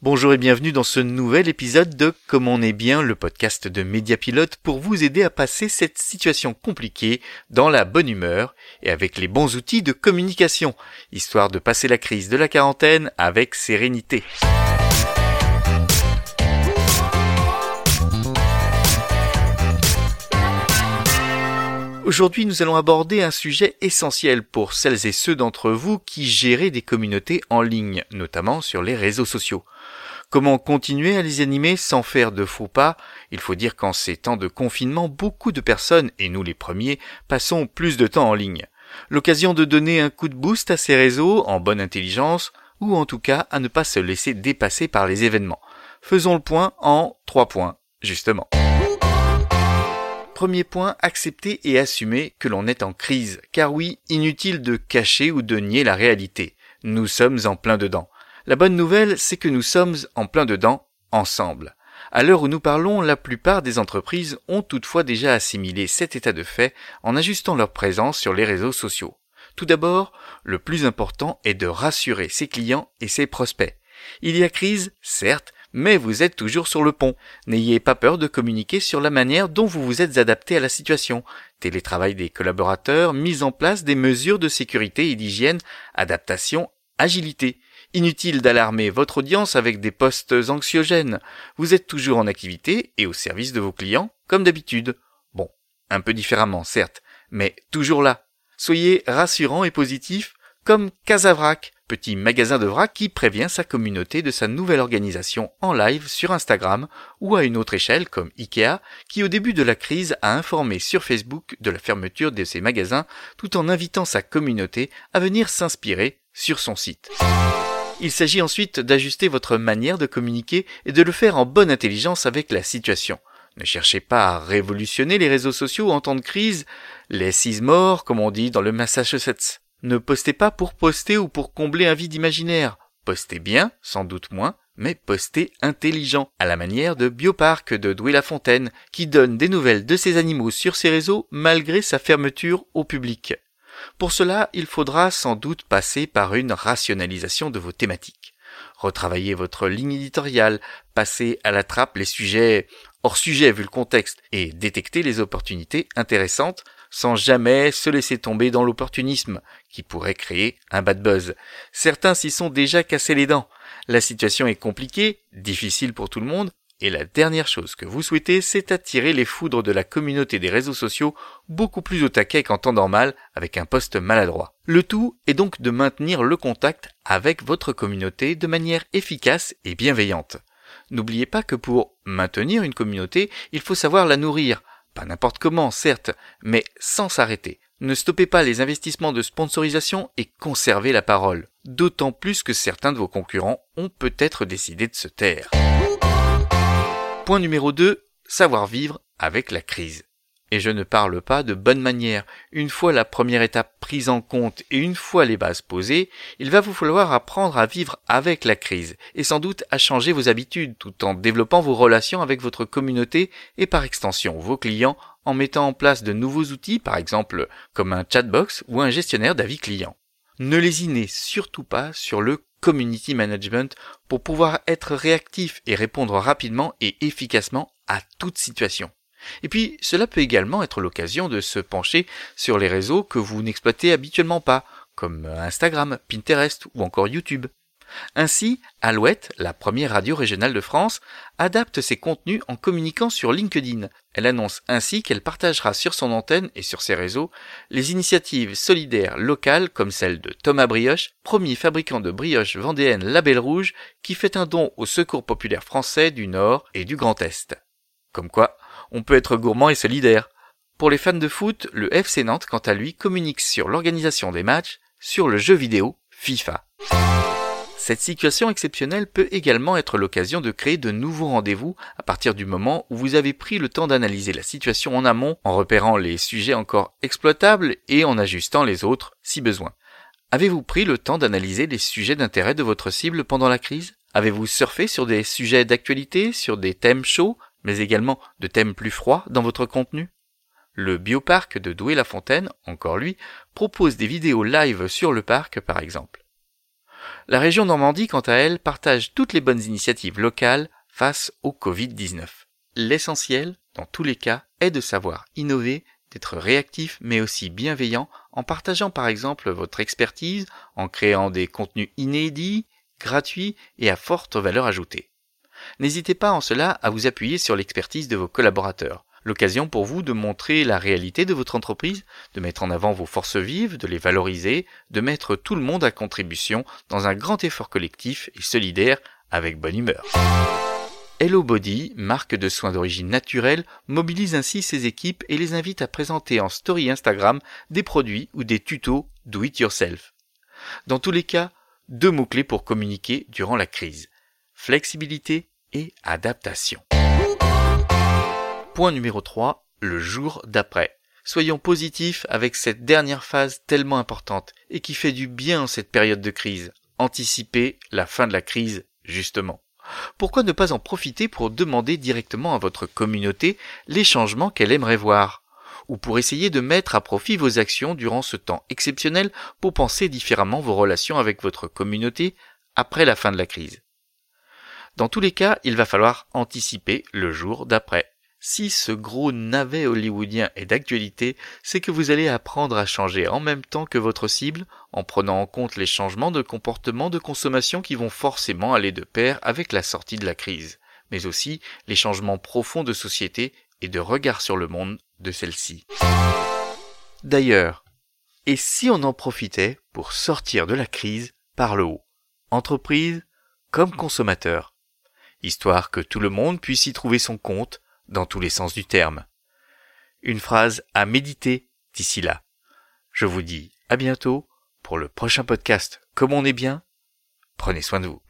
Bonjour et bienvenue dans ce nouvel épisode de Comme on est bien, le podcast de Mediapilote pour vous aider à passer cette situation compliquée dans la bonne humeur et avec les bons outils de communication, histoire de passer la crise de la quarantaine avec sérénité. Aujourd'hui, nous allons aborder un sujet essentiel pour celles et ceux d'entre vous qui gérez des communautés en ligne, notamment sur les réseaux sociaux. Comment continuer à les animer sans faire de faux pas? Il faut dire qu'en ces temps de confinement, beaucoup de personnes, et nous les premiers, passons plus de temps en ligne. L'occasion de donner un coup de boost à ces réseaux en bonne intelligence, ou en tout cas à ne pas se laisser dépasser par les événements. Faisons le point en trois points, justement. Premier point, accepter et assumer que l'on est en crise, car oui, inutile de cacher ou de nier la réalité. Nous sommes en plein dedans. La bonne nouvelle, c'est que nous sommes en plein dedans, ensemble. À l'heure où nous parlons, la plupart des entreprises ont toutefois déjà assimilé cet état de fait en ajustant leur présence sur les réseaux sociaux. Tout d'abord, le plus important est de rassurer ses clients et ses prospects. Il y a crise, certes, mais vous êtes toujours sur le pont. N'ayez pas peur de communiquer sur la manière dont vous vous êtes adapté à la situation. Télétravail des collaborateurs, mise en place des mesures de sécurité et d'hygiène, adaptation, agilité. Inutile d'alarmer votre audience avec des postes anxiogènes. Vous êtes toujours en activité et au service de vos clients, comme d'habitude. Bon, un peu différemment, certes, mais toujours là. Soyez rassurant et positif, comme Casavrac, petit magasin de vrac qui prévient sa communauté de sa nouvelle organisation en live sur Instagram ou à une autre échelle comme Ikea qui au début de la crise a informé sur Facebook de la fermeture de ses magasins tout en invitant sa communauté à venir s'inspirer sur son site. Il s'agit ensuite d'ajuster votre manière de communiquer et de le faire en bonne intelligence avec la situation. Ne cherchez pas à révolutionner les réseaux sociaux en temps de crise, les six morts, comme on dit dans le Massachusetts. Ne postez pas pour poster ou pour combler un vide imaginaire. Postez bien, sans doute moins, mais postez intelligent, à la manière de Biopark de Douai-la-Fontaine, qui donne des nouvelles de ses animaux sur ses réseaux malgré sa fermeture au public. Pour cela, il faudra sans doute passer par une rationalisation de vos thématiques. Retravailler votre ligne éditoriale, passer à la trappe les sujets hors sujet vu le contexte et détecter les opportunités intéressantes sans jamais se laisser tomber dans l'opportunisme qui pourrait créer un bad buzz. Certains s'y sont déjà cassés les dents. La situation est compliquée, difficile pour tout le monde, et la dernière chose que vous souhaitez, c'est attirer les foudres de la communauté des réseaux sociaux beaucoup plus au taquet qu'en temps normal avec un poste maladroit. Le tout est donc de maintenir le contact avec votre communauté de manière efficace et bienveillante. N'oubliez pas que pour maintenir une communauté, il faut savoir la nourrir. Pas n'importe comment, certes, mais sans s'arrêter. Ne stoppez pas les investissements de sponsorisation et conservez la parole. D'autant plus que certains de vos concurrents ont peut-être décidé de se taire. Point numéro 2, savoir vivre avec la crise. Et je ne parle pas de bonne manière. Une fois la première étape prise en compte et une fois les bases posées, il va vous falloir apprendre à vivre avec la crise et sans doute à changer vos habitudes tout en développant vos relations avec votre communauté et par extension vos clients en mettant en place de nouveaux outils par exemple comme un chatbox ou un gestionnaire d'avis client. Ne lésinez surtout pas sur le community management pour pouvoir être réactif et répondre rapidement et efficacement à toute situation. Et puis, cela peut également être l'occasion de se pencher sur les réseaux que vous n'exploitez habituellement pas, comme Instagram, Pinterest ou encore YouTube. Ainsi, Alouette, la première radio régionale de France, adapte ses contenus en communiquant sur LinkedIn. Elle annonce ainsi qu'elle partagera sur son antenne et sur ses réseaux les initiatives solidaires locales comme celle de Thomas Brioche, premier fabricant de brioches vendéennes Label Rouge, qui fait un don au Secours populaire français du Nord et du Grand Est. Comme quoi, on peut être gourmand et solidaire. Pour les fans de foot, le FC Nantes, quant à lui, communique sur l'organisation des matchs sur le jeu vidéo FIFA. Cette situation exceptionnelle peut également être l'occasion de créer de nouveaux rendez-vous à partir du moment où vous avez pris le temps d'analyser la situation en amont en repérant les sujets encore exploitables et en ajustant les autres si besoin. Avez-vous pris le temps d'analyser les sujets d'intérêt de votre cible pendant la crise? Avez-vous surfé sur des sujets d'actualité, sur des thèmes chauds, mais également de thèmes plus froids dans votre contenu Le bioparc de Douai-la-Fontaine, encore lui, propose des vidéos live sur le parc par exemple. La région Normandie, quant à elle, partage toutes les bonnes initiatives locales face au Covid-19. L'essentiel, dans tous les cas, est de savoir innover, d'être réactif mais aussi bienveillant en partageant par exemple votre expertise, en créant des contenus inédits, gratuits et à forte valeur ajoutée. N'hésitez pas en cela à vous appuyer sur l'expertise de vos collaborateurs. L'occasion pour vous de montrer la réalité de votre entreprise, de mettre en avant vos forces vives, de les valoriser, de mettre tout le monde à contribution dans un grand effort collectif et solidaire avec bonne humeur. Hello Body, marque de soins d'origine naturelle, mobilise ainsi ses équipes et les invite à présenter en story Instagram des produits ou des tutos do it yourself. Dans tous les cas, deux mots-clés pour communiquer durant la crise. Flexibilité et adaptation. Point numéro 3, le jour d'après. Soyons positifs avec cette dernière phase tellement importante et qui fait du bien en cette période de crise. Anticiper la fin de la crise, justement. Pourquoi ne pas en profiter pour demander directement à votre communauté les changements qu'elle aimerait voir? Ou pour essayer de mettre à profit vos actions durant ce temps exceptionnel pour penser différemment vos relations avec votre communauté après la fin de la crise? Dans tous les cas, il va falloir anticiper le jour d'après. Si ce gros navet hollywoodien est d'actualité, c'est que vous allez apprendre à changer en même temps que votre cible, en prenant en compte les changements de comportement de consommation qui vont forcément aller de pair avec la sortie de la crise, mais aussi les changements profonds de société et de regard sur le monde de celle-ci. D'ailleurs, et si on en profitait pour sortir de la crise par le haut, entreprise comme consommateur, histoire que tout le monde puisse y trouver son compte, dans tous les sens du terme. Une phrase à méditer d'ici là. Je vous dis à bientôt pour le prochain podcast Comme on est bien. Prenez soin de vous.